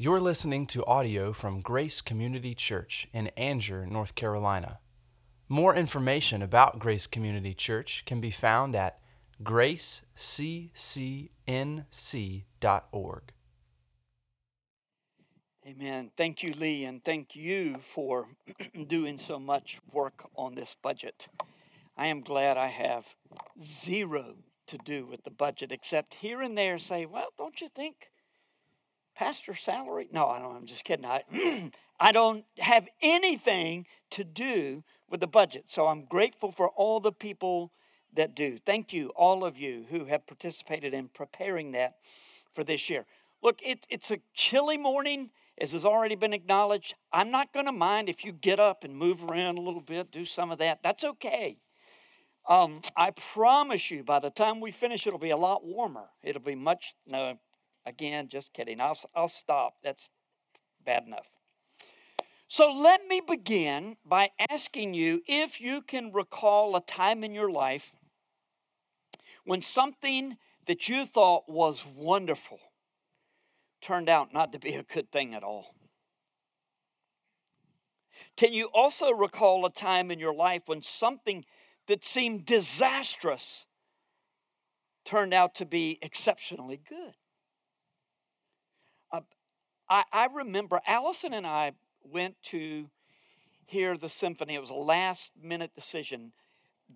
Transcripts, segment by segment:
You're listening to audio from Grace Community Church in Angier, North Carolina. More information about Grace Community Church can be found at graceccnc.org. Amen. Thank you, Lee, and thank you for doing so much work on this budget. I am glad I have zero to do with the budget, except here and there say, well, don't you think pastor salary? No, I don't. I'm just kidding. I, I don't have anything to do with the budget. So I'm grateful for all the people that do. Thank you, all of you who have participated in preparing that for this year. Look, it, it's a chilly morning, as has already been acknowledged. I'm not going to mind if you get up and move around a little bit, do some of that. That's okay. Um, I promise you, by the time we finish, it'll be a lot warmer. It'll be much, no, again, just kidding. I'll, I'll stop. That's bad enough. So let me begin by asking you if you can recall a time in your life when something that you thought was wonderful turned out not to be a good thing at all. Can you also recall a time in your life when something that seemed disastrous turned out to be exceptionally good? I, I remember Allison and I went to hear the symphony. It was a last minute decision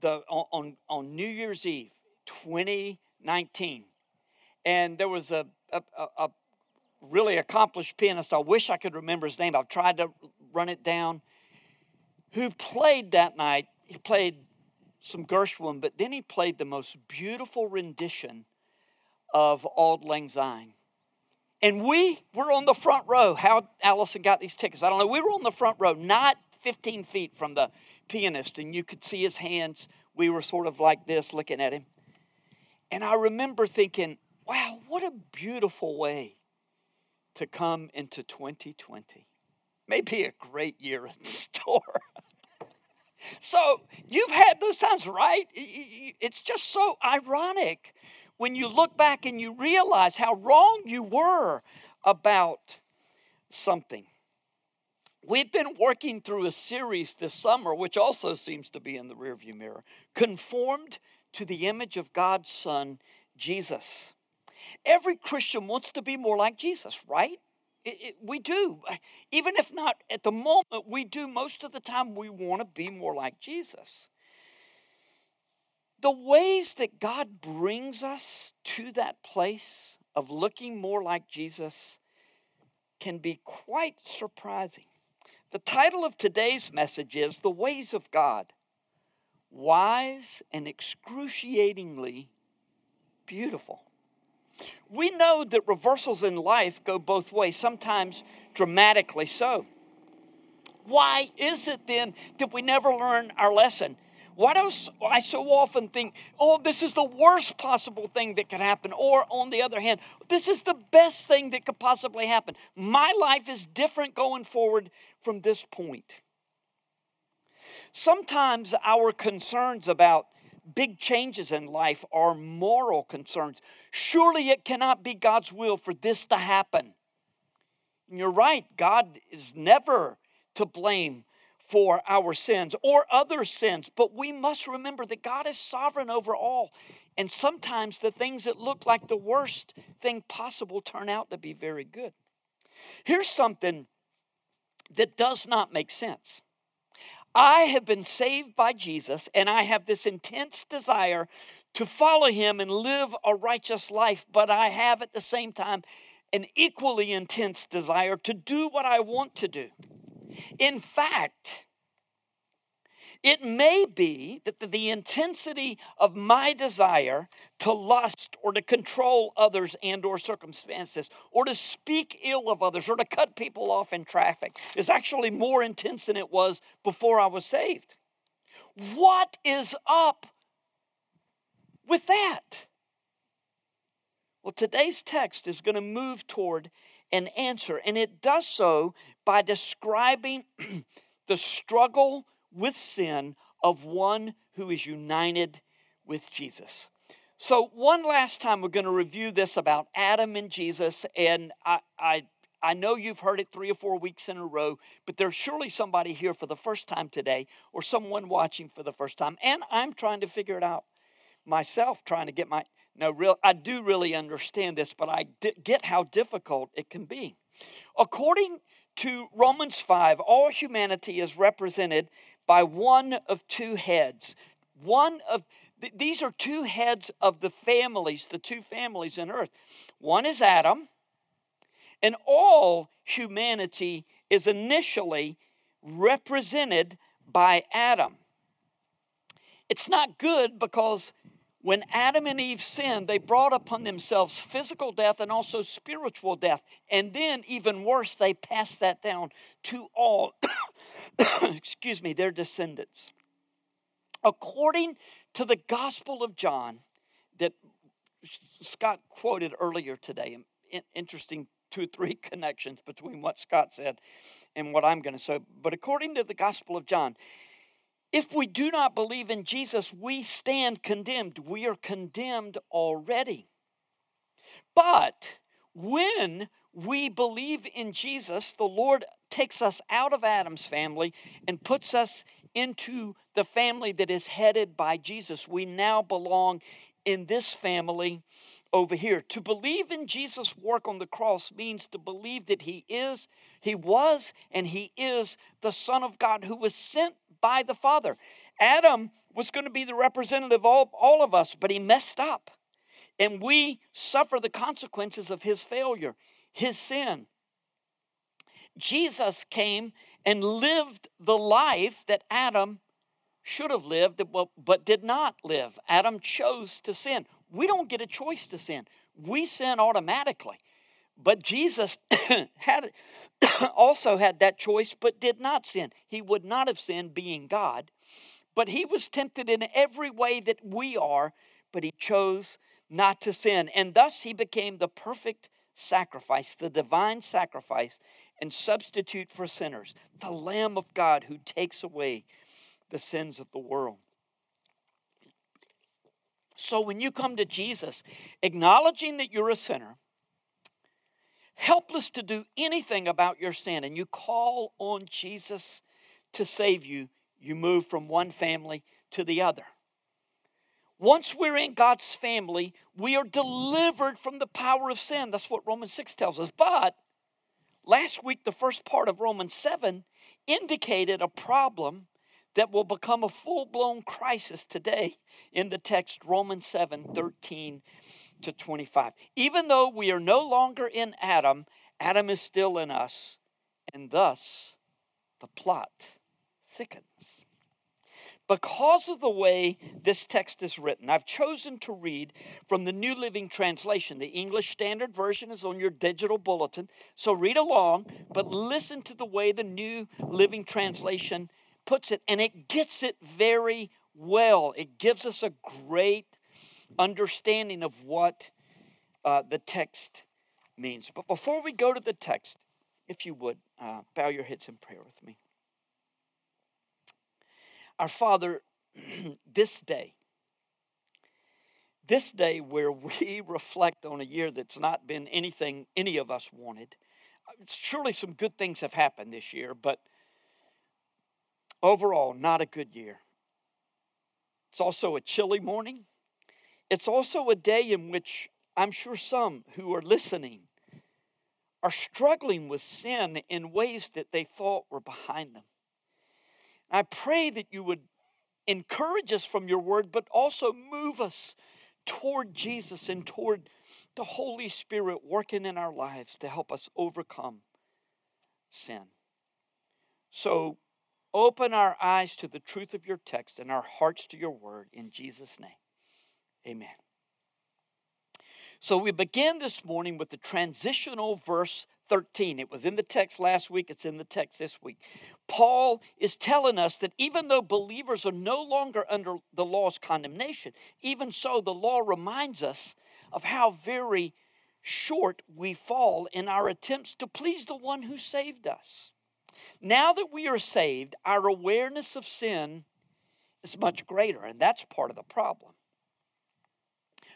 the, on, on New Year's Eve, 2019. And there was a, a, a really accomplished pianist. I wish I could remember his name. I've tried to run it down. Who played that night? He played some Gershwin, but then he played the most beautiful rendition of Auld Lang Syne. And we were on the front row. How Allison got these tickets, I don't know. We were on the front row, not 15 feet from the pianist, and you could see his hands. We were sort of like this looking at him. And I remember thinking, wow, what a beautiful way to come into 2020. Maybe a great year in store. so you've had those times, right? It's just so ironic when you look back and you realize how wrong you were about something. We've been working through a series this summer, which also seems to be in the rearview mirror, conformed to the image of God's Son, Jesus. Every Christian wants to be more like Jesus, right? It, it, we do. Even if not at the moment, we do most of the time, we want to be more like Jesus the ways that God brings us to that place of looking more like Jesus can be quite surprising. The title of today's message is The Ways of God Wise and Excruciatingly Beautiful. We know that reversals in life go both ways, sometimes dramatically so. Why is it then that we never learn our lesson? Why do I so often think, oh, this is the worst possible thing that could happen? Or on the other hand, this is the best thing that could possibly happen. My life is different going forward from this point. Sometimes our concerns about big changes in life are moral concerns. Surely it cannot be God's will for this to happen. And you're right, God is never to blame for our sins or other sins, but we must remember that God is sovereign over all. And sometimes the things that look like the worst thing possible turn out to be very good. Here's something that does not make sense. I have been saved by Jesus, and I have this intense desire to follow him and live a righteous life, but I have at the same time an equally intense desire to do what I want to do. In fact, it may be that the intensity of my desire to lust or to control others and or circumstances or to speak ill of others or to cut people off in traffic is actually more intense than it was before I was saved. What is up with that? Well, today's text is going to move toward an answer, and it does so by describing the struggle with sin of one who is united with Jesus. So, one last time, we're going to review this about Adam and Jesus, and I, I, I know you've heard it three or four weeks in a row, but there's surely somebody here for the first time today or someone watching for the first time. And I'm trying to figure it out myself, trying to get my. No, real, I do really understand this, but I get how difficult it can be. According to Romans 5, all humanity is represented by one of two heads. One of these are two heads of the families, the two families in earth. One is Adam, and all humanity is initially represented by Adam. It's not good because when Adam and Eve sinned, they brought upon themselves physical death and also spiritual death. And then, even worse, they passed that down to all, excuse me, their descendants. According to the Gospel of John that Scott quoted earlier today. Interesting two or three connections between what Scott said and what I'm going to say. But according to the Gospel of John, if we do not believe in Jesus, we stand condemned. We are condemned already. But when we believe in Jesus, the Lord takes us out of Adam's family and puts us into the family that is headed by Jesus. We now belong in this family over here. To believe in Jesus' work on the cross means to believe that he is, he was, and he is the Son of God who was sent by the Father. Adam was going to be the representative of all, all of us, but he messed up. And we suffer the consequences of his failure, his sin. Jesus came and lived the life that Adam should have lived, but did not live. Adam chose to sin. We don't get a choice to sin, we sin automatically. But Jesus had also had that choice, but did not sin. He would not have sinned being God, but he was tempted in every way that we are, but he chose not to sin. And thus he became the perfect sacrifice, the divine sacrifice, and substitute for sinners, the Lamb of God who takes away the sins of the world. So when you come to Jesus, acknowledging that you're a sinner, helpless to do anything about your sin, and you call on Jesus to save you, you move from one family to the other. Once we're in God's family, we are delivered from the power of sin. That's what Romans 6 tells us. But Last week, the first part of Romans 7 indicated a problem that will become a full blown crisis today in the text Romans 7 13 to 25. Even though we are no longer in Adam, Adam is still in us, and thus the plot thickens. Because of the way this text is written, I've chosen to read from the New Living Translation. The English Standard Version is on your digital bulletin, so read along, but listen to the way the New Living Translation puts it, and it gets it very well. It gives us a great understanding of what uh, the text means. But before we go to the text, if you would, uh, bow your heads in prayer with me. Our Father, this day, this day where we reflect on a year that's not been anything any of us wanted, surely some good things have happened this year, but overall, not a good year. It's also a chilly morning. It's also a day in which I'm sure some who are listening are struggling with sin in ways that they thought were behind them. I pray that you would encourage us from your word, but also move us toward Jesus and toward the Holy Spirit working in our lives to help us overcome sin. So open our eyes to the truth of your text and our hearts to your word in Jesus' name. Amen. So we begin this morning with the transitional verse 13. It was in the text last week, it's in the text this week. Paul is telling us that even though believers are no longer under the law's condemnation, even so, the law reminds us of how very short we fall in our attempts to please the one who saved us. Now that we are saved, our awareness of sin is much greater, and that's part of the problem.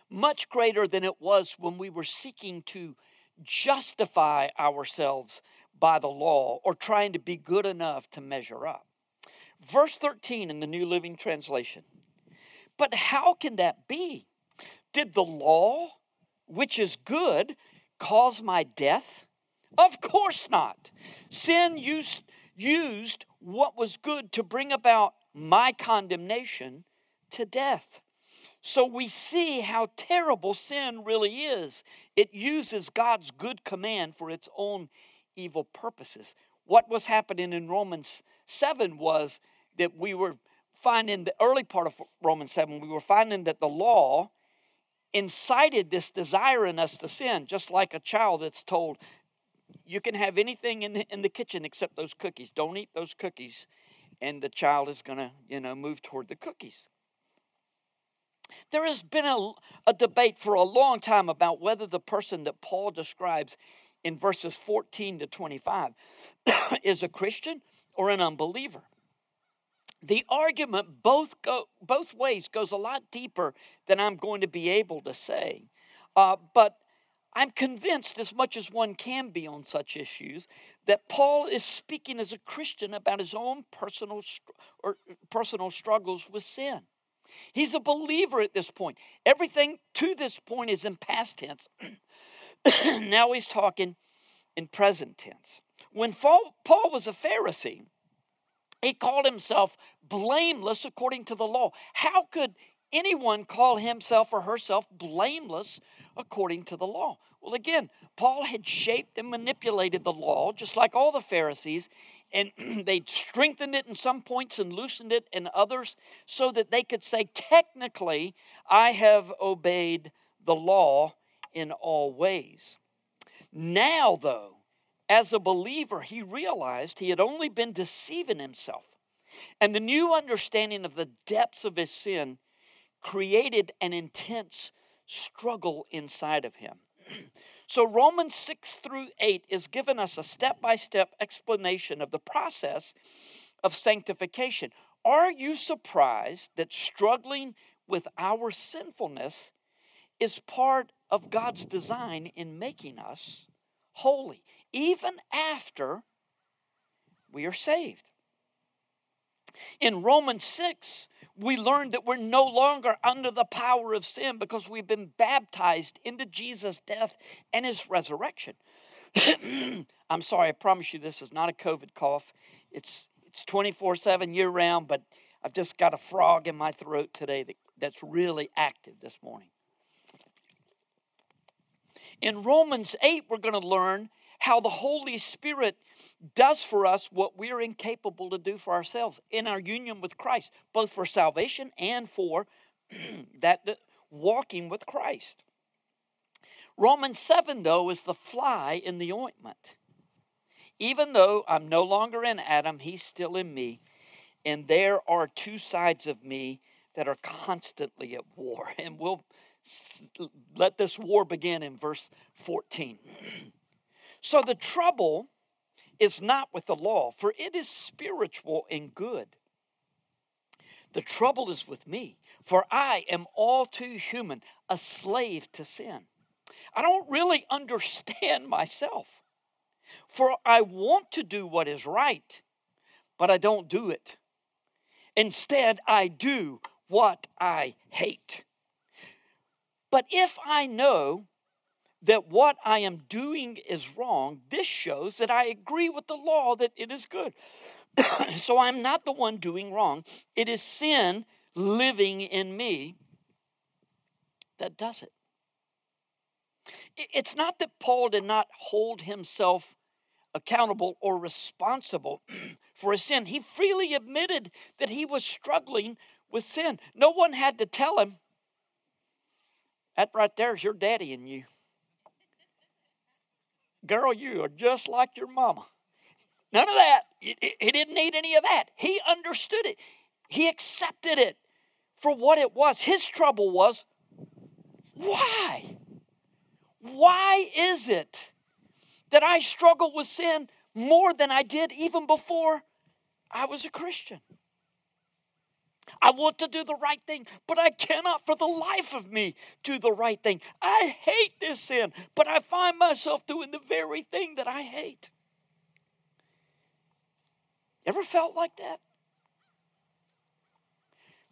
Much greater than it was when we were seeking to justify ourselves by the law or trying to be good enough to measure up. Verse 13 in the New Living Translation. But how can that be? Did the law, which is good, cause my death? Of course not. Sin used, used what was good to bring about my condemnation to death. So we see how terrible sin really is. It uses God's good command for its own evil purposes. What was happening in Romans 7 was that we were finding the early part of Romans 7, we were finding that the law incited this desire in us to sin, just like a child that's told, you can have anything in the, in the kitchen except those cookies. Don't eat those cookies. And the child is going to, you know, move toward the cookies. There has been a, a debate for a long time about whether the person that Paul describes in verses 14 to 25 is a Christian or an unbeliever. The argument both go both ways goes a lot deeper than I'm going to be able to say. Uh, but I'm convinced, as much as one can be on such issues, that Paul is speaking as a Christian about his own personal or personal struggles with sin. He's a believer at this point. Everything to this point is in past tense. now he's talking in present tense. When Paul was a Pharisee, he called himself blameless according to the law. How could anyone call himself or herself blameless according to the law? Well, again, Paul had shaped and manipulated the law, just like all the Pharisees, and they'd strengthened it in some points and loosened it in others so that they could say, technically, I have obeyed the law in all ways. Now, though, as a believer, he realized he had only been deceiving himself. And the new understanding of the depths of his sin created an intense struggle inside of him. So, Romans 6 through 8 is giving us a step by step explanation of the process of sanctification. Are you surprised that struggling with our sinfulness is part of God's design in making us holy, even after we are saved? In Romans 6, we learn that we're no longer under the power of sin because we've been baptized into Jesus' death and his resurrection. I'm sorry, I promise you this is not a COVID cough. It's it's 24/7 year round, but I've just got a frog in my throat today that, that's really active this morning. In Romans 8, we're going to learn how the Holy Spirit does for us what we're incapable to do for ourselves in our union with Christ, both for salvation and for that walking with Christ. Romans 7, though, is the fly in the ointment. Even though I'm no longer in Adam, he's still in me. And there are two sides of me that are constantly at war. And we'll let this war begin in verse 14. so the trouble is not with the law, for it is spiritual and good. The trouble is with me, for I am all too human, a slave to sin. I don't really understand myself, for I want to do what is right, but I don't do it. Instead, I do what I hate. But if I know that what I am doing is wrong, this shows that I agree with the law that it is good. so I'm not the one doing wrong. It is sin living in me that does it. It's not that Paul did not hold himself accountable or responsible for his sin. He freely admitted that he was struggling with sin. No one had to tell him, that right there is your daddy in you. Girl, you are just like your mama. None of that. He didn't need any of that. He understood it, he accepted it for what it was. His trouble was why? Why is it that I struggle with sin more than I did even before I was a Christian? I want to do the right thing, but I cannot for the life of me do the right thing. I hate this sin, but I find myself doing the very thing that I hate. Ever felt like that?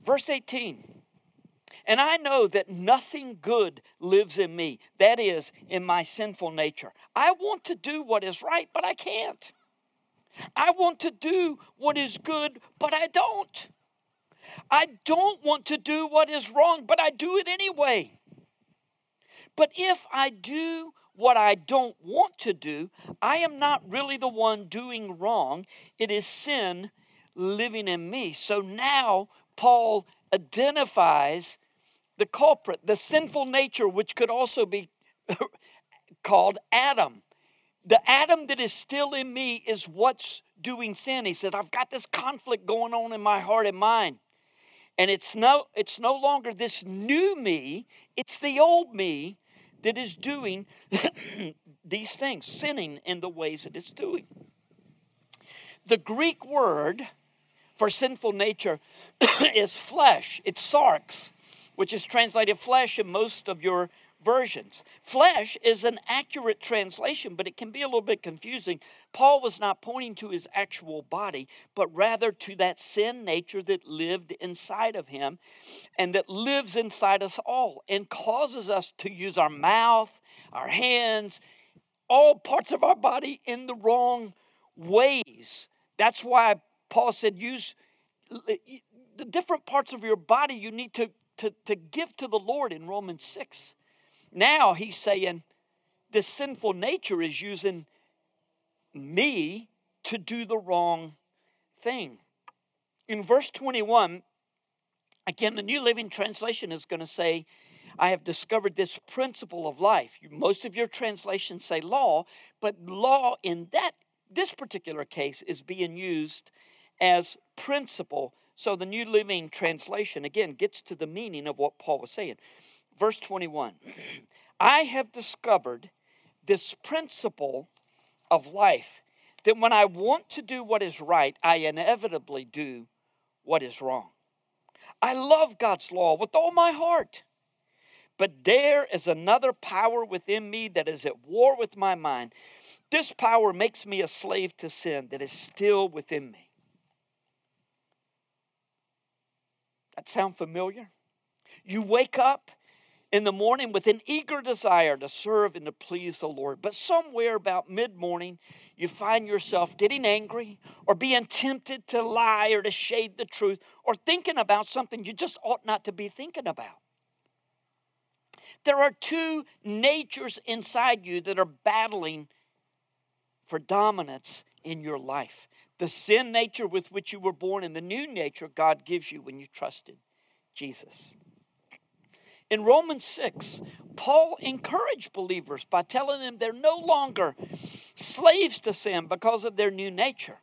Verse 18. And I know that nothing good lives in me, that is, in my sinful nature. I want to do what is right, but I can't. I want to do what is good, but I don't. I don't want to do what is wrong, but I do it anyway. But if I do what I don't want to do, I am not really the one doing wrong. It is sin living in me. So now Paul identifies the culprit, the sinful nature, which could also be called Adam. The Adam that is still in me is what's doing sin. He says, I've got this conflict going on in my heart and mind. And it's no, it's no longer this new me, it's the old me that is doing these things, sinning in the ways that it's doing. The Greek word for sinful nature is flesh, it's sarx, which is translated flesh in most of your versions. Flesh is an accurate translation, but it can be a little bit confusing. Paul was not pointing to his actual body, but rather to that sin nature that lived inside of him and that lives inside us all and causes us to use our mouth, our hands, all parts of our body in the wrong ways. That's why Paul said, use the different parts of your body you need to, to, to give to the Lord in Romans 6. Now he's saying this sinful nature is using me to do the wrong thing. In verse 21, again, the New Living Translation is going to say, I have discovered this principle of life. Most of your translations say law, but law in that this particular case is being used as principle. So the New Living Translation again gets to the meaning of what Paul was saying. Verse 21 I have discovered this principle of life that when I want to do what is right, I inevitably do what is wrong. I love God's law with all my heart. But there is another power within me that is at war with my mind. This power makes me a slave to sin that is still within me. That sound familiar? You wake up in the morning with an eager desire to serve and to please the Lord. But somewhere about mid morning, you find yourself getting angry or being tempted to lie or to shade the truth or thinking about something you just ought not to be thinking about. There are two natures inside you that are battling for dominance in your life the sin nature with which you were born and the new nature God gives you when you trusted Jesus. In Romans 6, Paul encouraged believers by telling them they're no longer slaves to sin because of their new nature.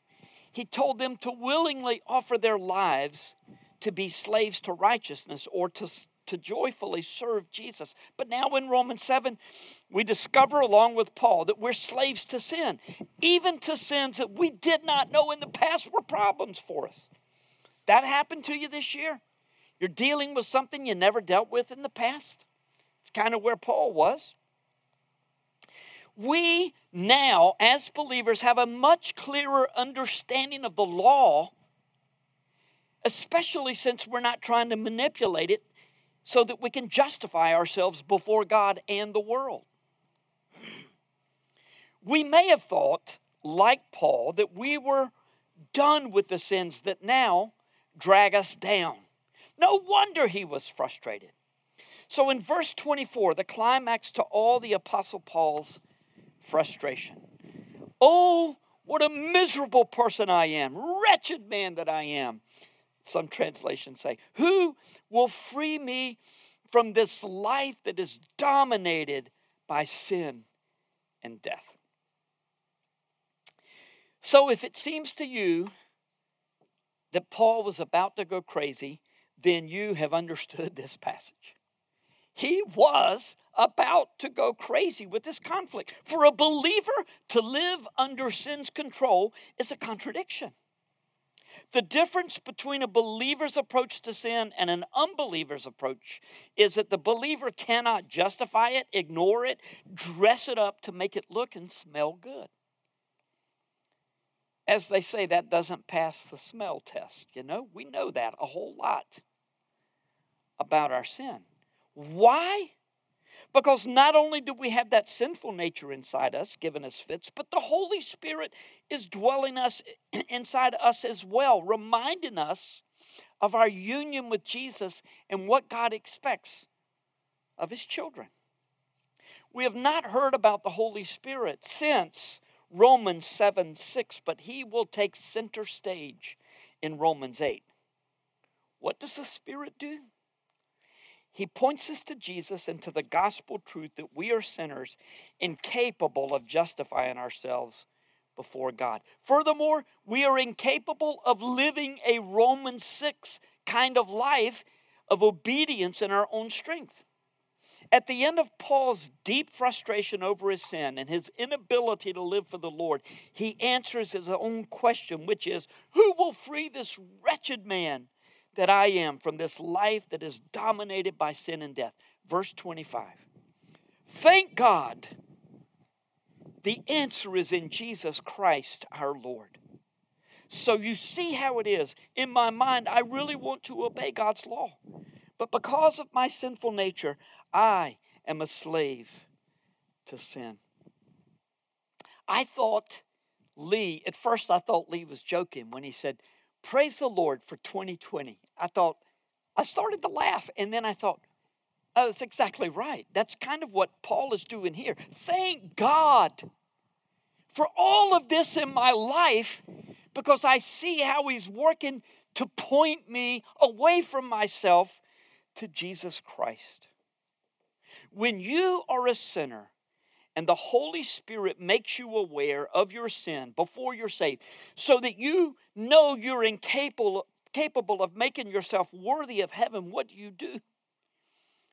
He told them to willingly offer their lives to be slaves to righteousness or to, to joyfully serve Jesus. But now in Romans 7, we discover along with Paul that we're slaves to sin, even to sins that we did not know in the past were problems for us. That happened to you this year? You're dealing with something you never dealt with in the past. It's kind of where Paul was. We now, as believers, have a much clearer understanding of the law, especially since we're not trying to manipulate it so that we can justify ourselves before God and the world. We may have thought, like Paul, that we were done with the sins that now drag us down. No wonder he was frustrated. So in verse 24, the climax to all the Apostle Paul's frustration. Oh, what a miserable person I am, wretched man that I am. Some translations say, Who will free me from this life that is dominated by sin and death? So, if it seems to you that Paul was about to go crazy, then you have understood this passage. He was about to go crazy with this conflict. For a believer to live under sin's control is a contradiction. The difference between a believer's approach to sin and an unbeliever's approach is that the believer cannot justify it, ignore it, dress it up to make it look and smell good. As they say, that doesn't pass the smell test. You know, we know that a whole lot about our sin. Why? Because not only do we have that sinful nature inside us, giving us fits, but the Holy Spirit is dwelling us inside us as well, reminding us of our union with Jesus and what God expects of his children. We have not heard about the Holy Spirit since Romans 7 6, but he will take center stage in Romans 8. What does the Spirit do? He points us to Jesus and to the gospel truth that we are sinners incapable of justifying ourselves before God. Furthermore, we are incapable of living a Romans 6 kind of life of obedience in our own strength. At the end of Paul's deep frustration over his sin and his inability to live for the Lord, he answers his own question, which is Who will free this wretched man that I am from this life that is dominated by sin and death. Verse 25. Thank God. The answer is in Jesus Christ our Lord. So you see how it is. In my mind, I really want to obey God's law. But because of my sinful nature, I am a slave to sin. I thought Lee, at first I thought Lee was joking when he said, Praise the Lord for 2020. I thought, I started to laugh, and then I thought, oh, that's exactly right. That's kind of what Paul is doing here. Thank God for all of this in my life because I see how he's working to point me away from myself to Jesus Christ. When you are a sinner, and the Holy Spirit makes you aware of your sin before you're saved so that you know you're incapable capable of making yourself worthy of heaven, what do you do?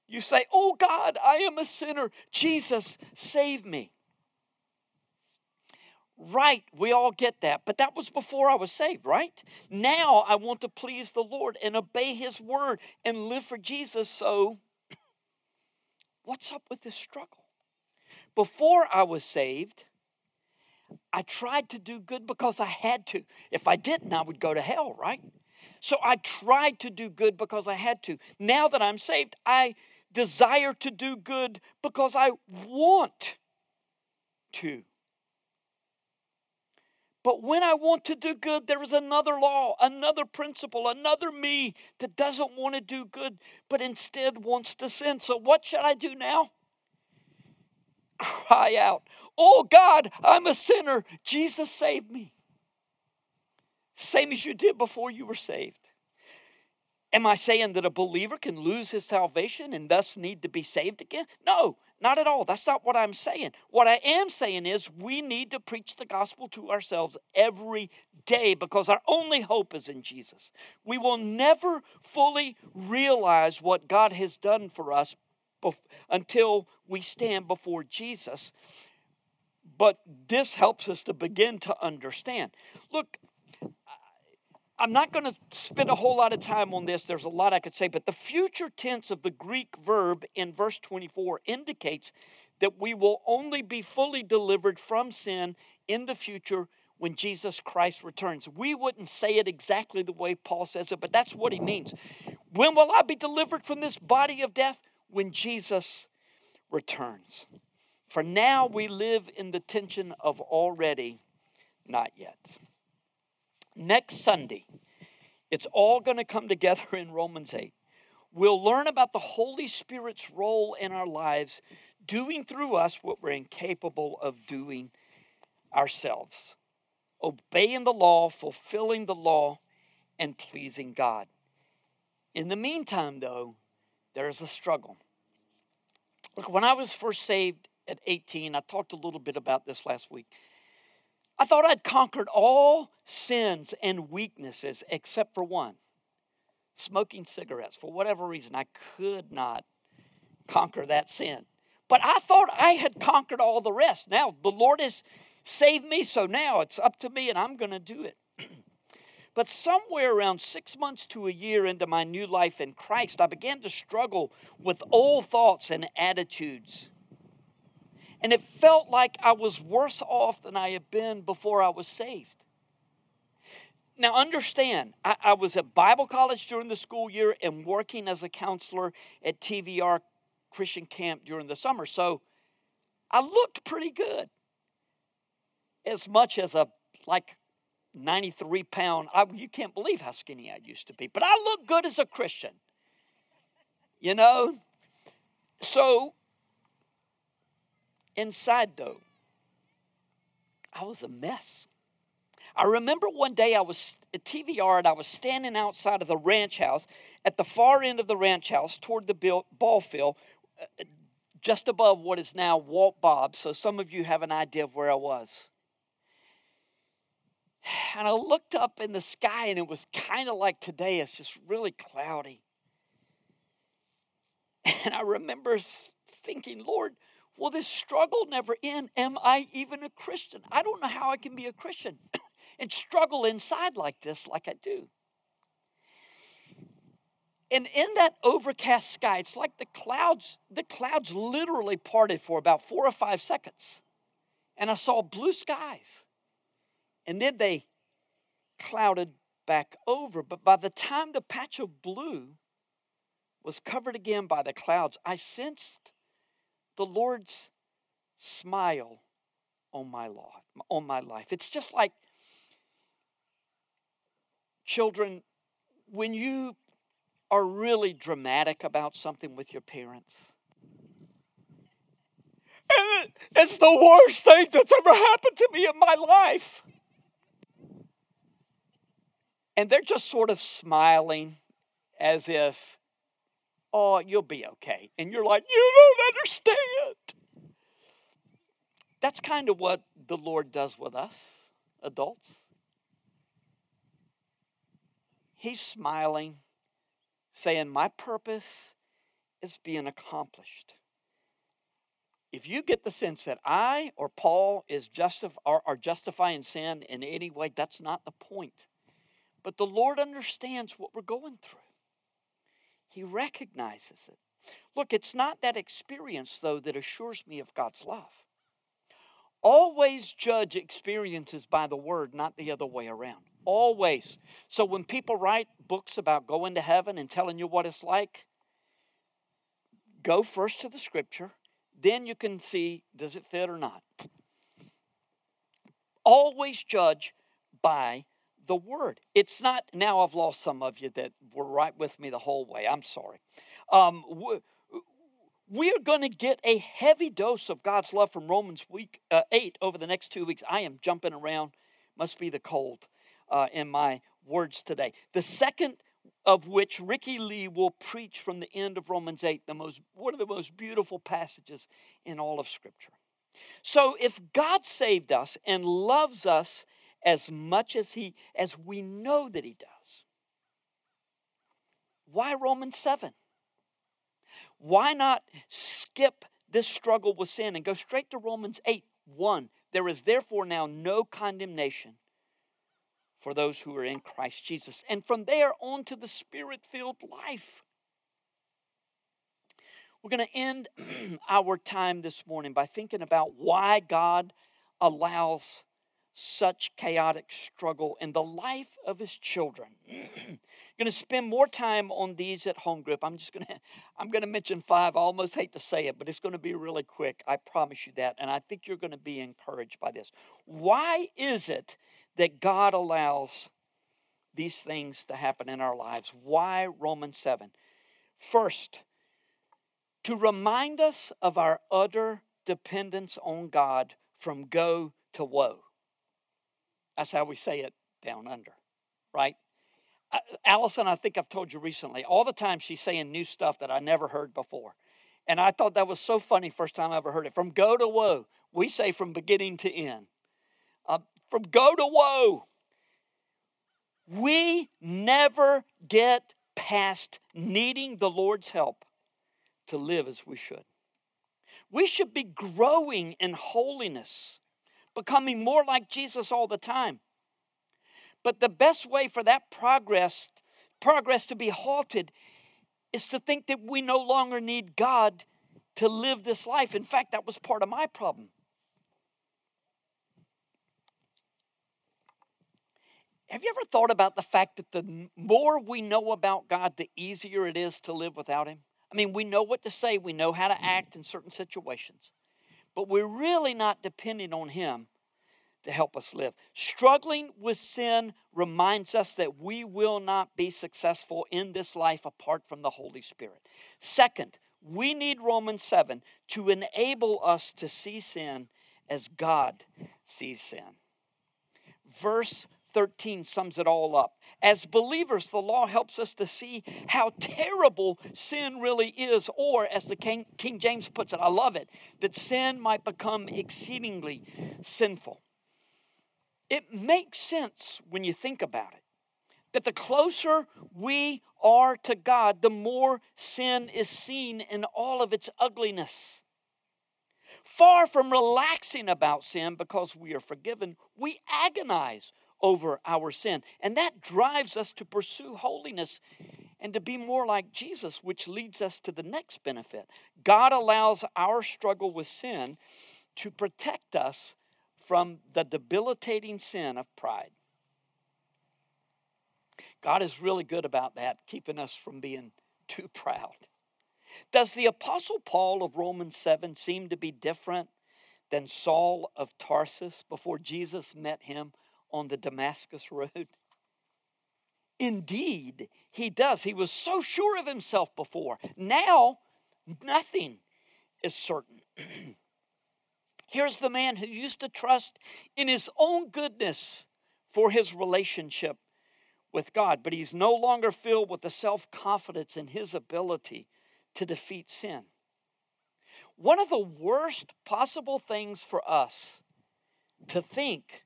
You say, Oh God, I am a sinner. Jesus, save me. Right, we all get that, but that was before I was saved, right? Now I want to please the Lord and obey His word and live for Jesus. So, what's up with this struggle? Before I was saved, I tried to do good because I had to. If I didn't, I would go to hell, right? So I tried to do good because I had to. Now that I'm saved, I desire to do good because I want to. But when I want to do good, there is another law, another principle, another me that doesn't want to do good, but instead wants to sin. So what should I do now? Cry out, Oh God, I'm a sinner. Jesus, save me. Same as you did before you were saved. Am I saying that a believer can lose his salvation and thus need to be saved again? No, not at all. That's not what I'm saying. What I am saying is we need to preach the gospel to ourselves every day because our only hope is in Jesus. We will never fully realize what God has done for us until we stand before Jesus. But this helps us to begin to understand. Look, I'm not going to spend a whole lot of time on this. There's a lot I could say, but the future tense of the Greek verb in verse 24 indicates that we will only be fully delivered from sin in the future when Jesus Christ returns. We wouldn't say it exactly the way Paul says it, but that's what he means. When will I be delivered from this body of death? When Jesus returns. For now we live in the tension of already, not yet. Next Sunday, it's all going to come together in Romans 8. We'll learn about the Holy Spirit's role in our lives, doing through us what we're incapable of doing ourselves obeying the law, fulfilling the law, and pleasing God. In the meantime, though, there's a struggle. Look, when I was first saved at 18, I talked a little bit about this last week. I thought I'd conquered all sins and weaknesses except for one smoking cigarettes. For whatever reason, I could not conquer that sin. But I thought I had conquered all the rest. Now, the Lord has saved me, so now it's up to me and I'm going to do it. But somewhere around six months to a year into my new life in Christ, I began to struggle with old thoughts and attitudes. And it felt like I was worse off than I had been before I was saved. Now, understand, I, I, was at Bible college during the school year and working as a counselor at TVR Christian Camp during the summer. So I looked pretty good. As much as a like 93 pound, I, you can't believe how skinny I used to be, but I look good as a Christian. You know? So, inside though, I was a mess. I remember one day I was at TVR and I was standing outside of the ranch house at the far end of the ranch house toward the ball field, uh, just above what is now Walt Bob. So some of you have an idea of where I was. And I looked up in the sky and it was kind of like today, it's just really cloudy. And I remember thinking, Lord, will this struggle never end? Am I even a Christian? I don't know how I can be a Christian. and struggle inside like this, like I do. And in that overcast sky, it's like the clouds, the clouds literally parted for about four or five seconds. And I saw blue skies. And then they clouded back over. But by the time the patch of blue was covered again by the clouds, I sensed the Lord's smile on my life. On my life. It's just like Children, when you are really dramatic about something with your parents, eh, it's the worst thing that's ever happened to me in my life. And they're just sort of smiling as if, oh, you'll be okay. And you're like, you don't understand. That's kind of what the Lord does with us, adults. He's smiling, saying, My purpose is being accomplished. If you get the sense that I or Paul is justif- are, are justifying sin in any way, that's not the point. But the Lord understands what we're going through. He recognizes it. Look, it's not that experience, though, that assures me of God's love. Always judge experiences by the word, not the other way around. Always. So when people write books about going to heaven and telling you what it's like, go first to the scripture, then you can see does it fit or not. Always judge by the word. It's not, now I've lost some of you that were right with me the whole way. I'm sorry. Um, we're going to get a heavy dose of God's love from Romans week uh, 8 over the next two weeks. I am jumping around, must be the cold uh, in my words today. The second of which Ricky Lee will preach from the end of Romans 8, the most, one of the most beautiful passages in all of Scripture. So if God saved us and loves us as much as he as we know that he does, why Romans 7? Why not skip this struggle with sin and go straight to Romans 8 1? There is therefore now no condemnation for those who are in Christ Jesus. And from there on to the spirit filled life. We're going to end our time this morning by thinking about why God allows such chaotic struggle in the life of his children. going to spend more time on these at home group. I'm just going to I'm going to mention five. I almost hate to say it, but it's going to be really quick. I promise you that. And I think you're going to be encouraged by this. Why is it that God allows these things to happen in our lives. Why Romans 7? First, to remind us of our utter dependence on God from go to whoa. That's how we say it down under, right? Allison, I think I've told you recently, all the time she's saying new stuff that I never heard before. And I thought that was so funny first time I ever heard it. From go to whoa, we say from beginning to end. Uh, from go to whoa. We never get past needing the Lord's help to live as we should. We should be growing in holiness, becoming more like Jesus all the time. But the best way for that progress progress to be halted is to think that we no longer need God to live this life. In fact, that was part of my problem. Have you ever thought about the fact that the more we know about God, the easier it is to live without Him? I mean, we know what to say, we know how to act in certain situations, but we're really not depending on Him to help us live. Struggling with sin reminds us that we will not be successful in this life apart from the Holy Spirit. Second, we need Romans 7 to enable us to see sin as God sees sin. Verse 13 sums it all up. As believers, the law helps us to see how terrible sin really is, or as the King, King James puts it, I love it, that sin might become exceedingly sinful. It makes sense when you think about it that the closer we are to God, the more sin is seen in all of its ugliness. Far from relaxing about sin because we are forgiven, we agonize over our sin. And that drives us to pursue holiness and to be more like Jesus, which leads us to the next benefit. God allows our struggle with sin to protect us from the debilitating sin of pride. God is really good about that, keeping us from being too proud. Does the Apostle Paul of Romans 7 seem to be different than Saul of Tarsus before Jesus met him on the Damascus Road? Indeed, he does. He was so sure of himself before. Now, nothing is certain. Here's the man who used to trust in his own goodness for his relationship with God, but he's no longer filled with the self confidence in his ability to defeat sin. One of the worst possible things for us to think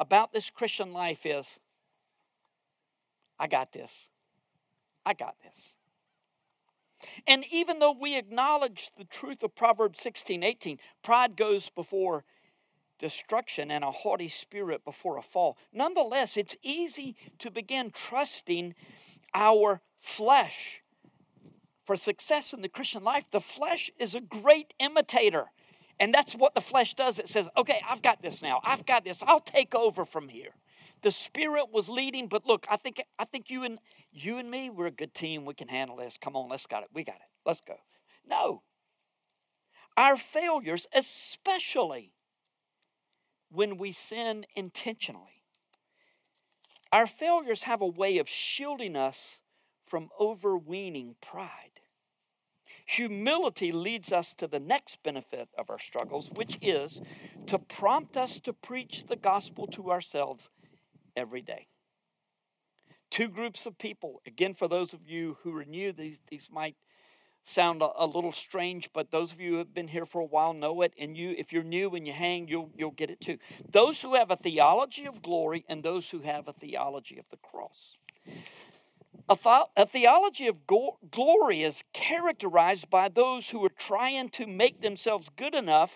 about this Christian life is I got this. I got this. And even though we acknowledge the truth of Proverbs 16 18, pride goes before destruction and a haughty spirit before a fall. Nonetheless, it's easy to begin trusting our flesh for success in the Christian life. The flesh is a great imitator. And that's what the flesh does. It says, okay, I've got this now. I've got this. I'll take over from here. The Spirit was leading, but look, I think I think you and you and me, we're a good team. We can handle this. Come on, let's got it. We got it. Let's go. No. Our failures, especially when we sin intentionally, our failures have a way of shielding us from overweening pride. Humility leads us to the next benefit of our struggles, which is to prompt us to preach the gospel to ourselves every day. Two groups of people. Again, for those of you who are new, these, these might sound a, a, little strange, but those of you who have been here for a while know it. And you, if you're new and you hang, you'll, you'll get it too. Those who have a theology of glory and those who have a theology of the cross. A, th- a theology of go- glory is characterized by those who are trying to make themselves good enough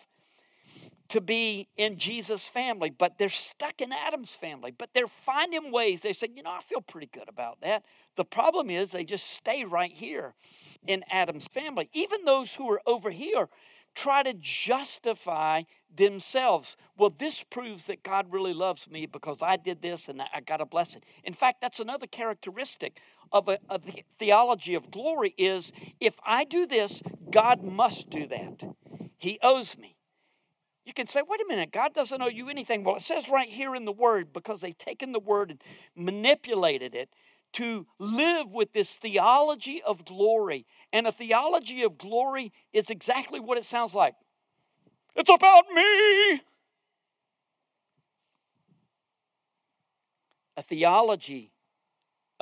to be in Jesus' family, but they're stuck in Adam's family. But they're finding ways. They say, you know, I feel pretty good about that. The problem is they just stay right here in Adam's family. Even those who are over here try to justify themselves. Well, this proves that God really loves me because I did this and I got a blessing. In fact, that's another characteristic of a, theology of glory is if I do this, God must do that. He owes me. You can say, wait a minute, God doesn't owe you anything. Well, it says right here in the Word because they've taken the Word and manipulated it to live with this theology of glory. And a theology of glory is exactly what it sounds like it's about me. A theology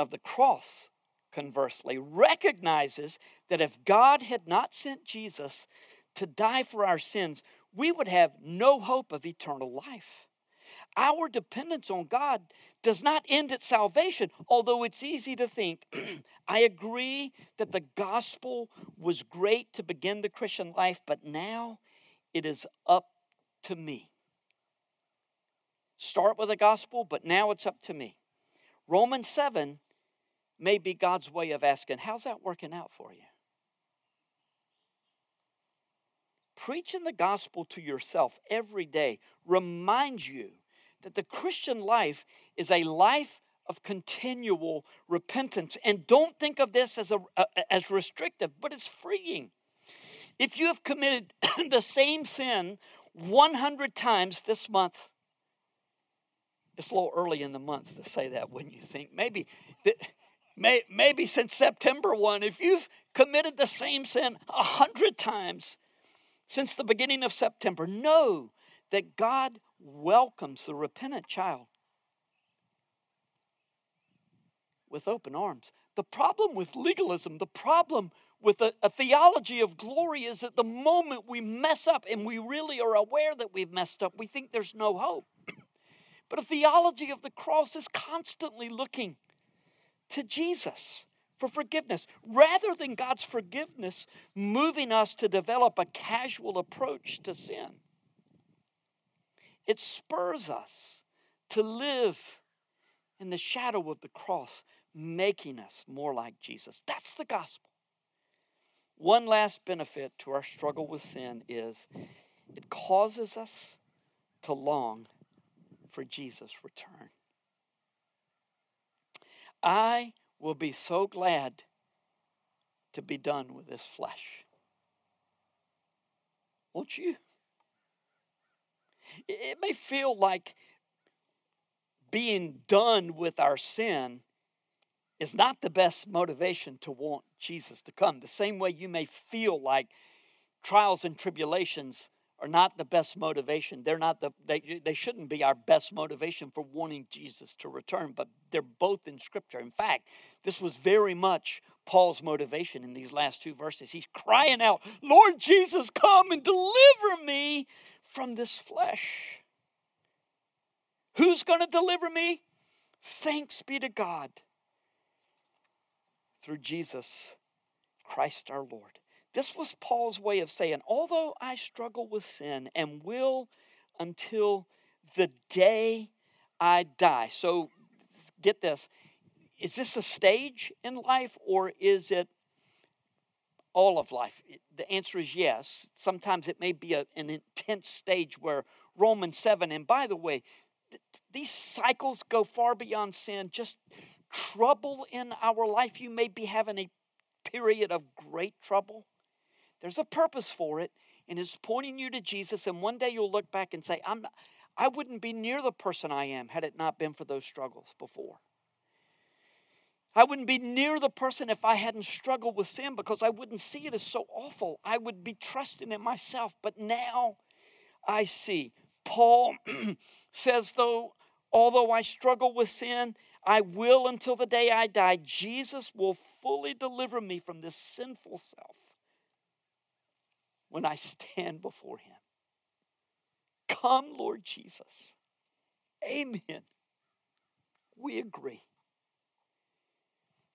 of the cross, conversely, recognizes that if God had not sent Jesus to die for our sins, we would have no hope of eternal life. Our dependence on God does not end at salvation, although it's easy to think. I agree that the gospel was great to begin the Christian life, but now it is up to me. Start with the gospel, but now it's up to me. Romans 7 may be God's way of asking, How's that working out for you? Preaching the gospel to yourself every day reminds you that the Christian life is a life of continual repentance. And don't think of this as, a, as restrictive, but it's freeing. If you have committed the same sin 100 times this month, it's a little early in the month to say that, wouldn't you think? Maybe, may, maybe since September 1, if you've committed the same sin a 100 times since the beginning of September, know that God welcomes the repentant child with open arms. The problem with legalism, the problem with a, a, theology of glory is that the moment we mess up and we really are aware that we've messed up, we think there's no hope. But a theology of the cross is constantly looking to Jesus for forgiveness rather than God's forgiveness moving us to develop a casual approach to sin. It spurs us to live in the shadow of the cross, making us more like Jesus. That's the gospel. One last benefit to our struggle with sin is it causes us to long for Jesus' return. I will be so glad to be done with this flesh. Won't you? It may feel like being done with our sin is not the best motivation to want Jesus to come. The same way you may feel like trials and tribulations are not the best motivation. They're not the they, they shouldn't be our best motivation for wanting Jesus to return, but they're both in scripture. In fact, this was very much Paul's motivation in these last two verses. He's crying out, "Lord Jesus, come and deliver me from this flesh." Who's going to deliver me? Thanks be to God through Jesus Christ our Lord. This was Paul's way of saying, although I struggle with sin and will until the day I die. So get this. Is this a stage in life or is it all of life? The answer is yes. Sometimes it may be a, an intense stage where Romans 7, and by the way, these cycles go far beyond sin. Just trouble in our life, you may be having a period of great trouble. There's a purpose for it, and it's pointing you to Jesus. And one day you'll look back and say, I'm not, I wouldn't be near the person I am had it not been for those struggles before. I wouldn't be near the person if I hadn't struggled with sin because I wouldn't see it as so awful. I would be trusting in myself. But now I see. Paul says, though, although I struggle with sin, I will until the day I die. Jesus will fully deliver me from this sinful self when I stand before Him. Come, Lord Jesus. Amen. We agree.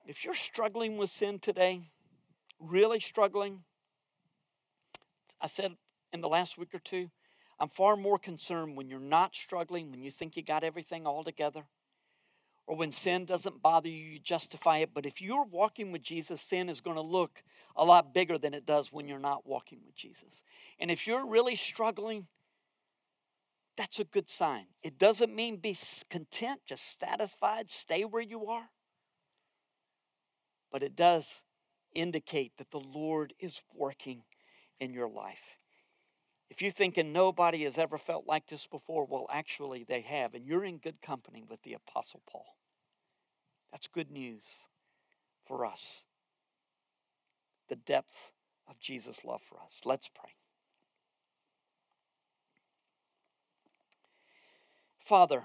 If you're struggling with sin today, really struggling, I said in the last week or two, I'm far more concerned when you're not struggling, when you think you got everything all together or when sin doesn't bother you, you justify it. But if you're walking with Jesus, sin is going to look a lot bigger than it does when you're not walking with Jesus. And if you're really struggling, that's a good sign. It doesn't mean be content, just satisfied, stay where you are. But it does indicate that the Lord is working in your life. If you're thinking nobody has ever felt like this before, well, actually they have, and you're in good company with the Apostle Paul. That's good news for us. The depth of Jesus' love for us. Let's pray. Father,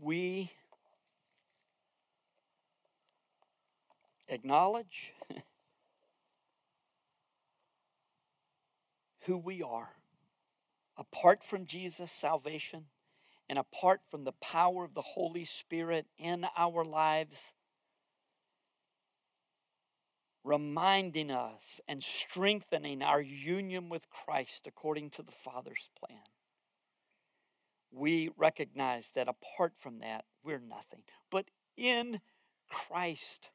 we acknowledge who we are. Apart from Jesus' salvation and apart from the power of the Holy Spirit in our lives, reminding us and strengthening our union with Christ according to the Father's plan. we recognize that apart from that, we're nothing. But in Christ,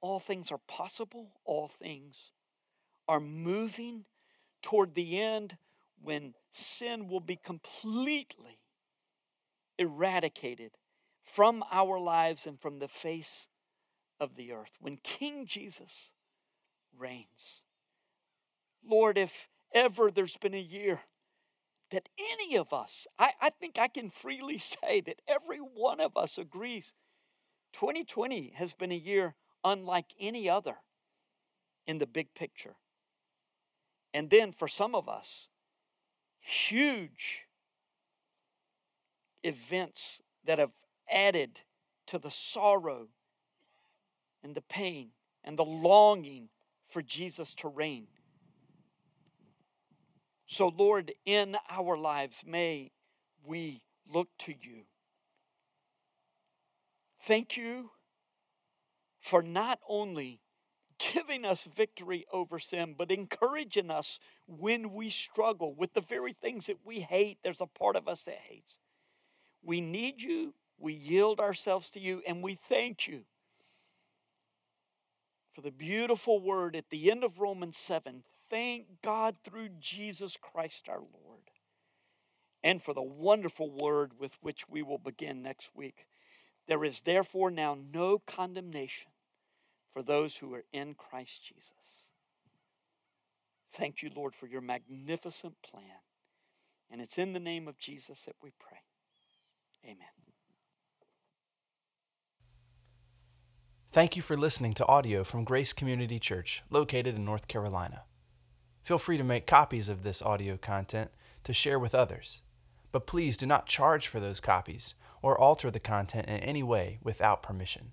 all things are possible, all things are moving toward the end when sin will be completely eradicated from our lives and from the face of the earth. When King Jesus reigns. Lord, if ever there's been a year that any of us, I, I think I can freely say that every one of us agrees 2020 has been a year unlike any other in the big picture. And then for some of us, huge events that have added to the sorrow and the pain and the longing for Jesus to reign. So, Lord, in our lives, may we look to you. Thank you for not only giving us victory over sin, but encouraging us when we struggle with the very things that we hate. There's a part of us that hates. We need you, we yield ourselves to you, and we thank you for the beautiful word at the end of Romans 7. Thank God through Jesus Christ our Lord. And for the wonderful word with which we will begin next week. There is therefore now no condemnation for those who are in Christ Jesus. Thank you, Lord, for your magnificent plan. And it's in the name of Jesus that we pray. Amen. Thank you for listening to audio from Grace Community Church, located in North Carolina. Feel free to make copies of this audio content to share with others, but please do not charge for those copies or alter the content in any way without permission.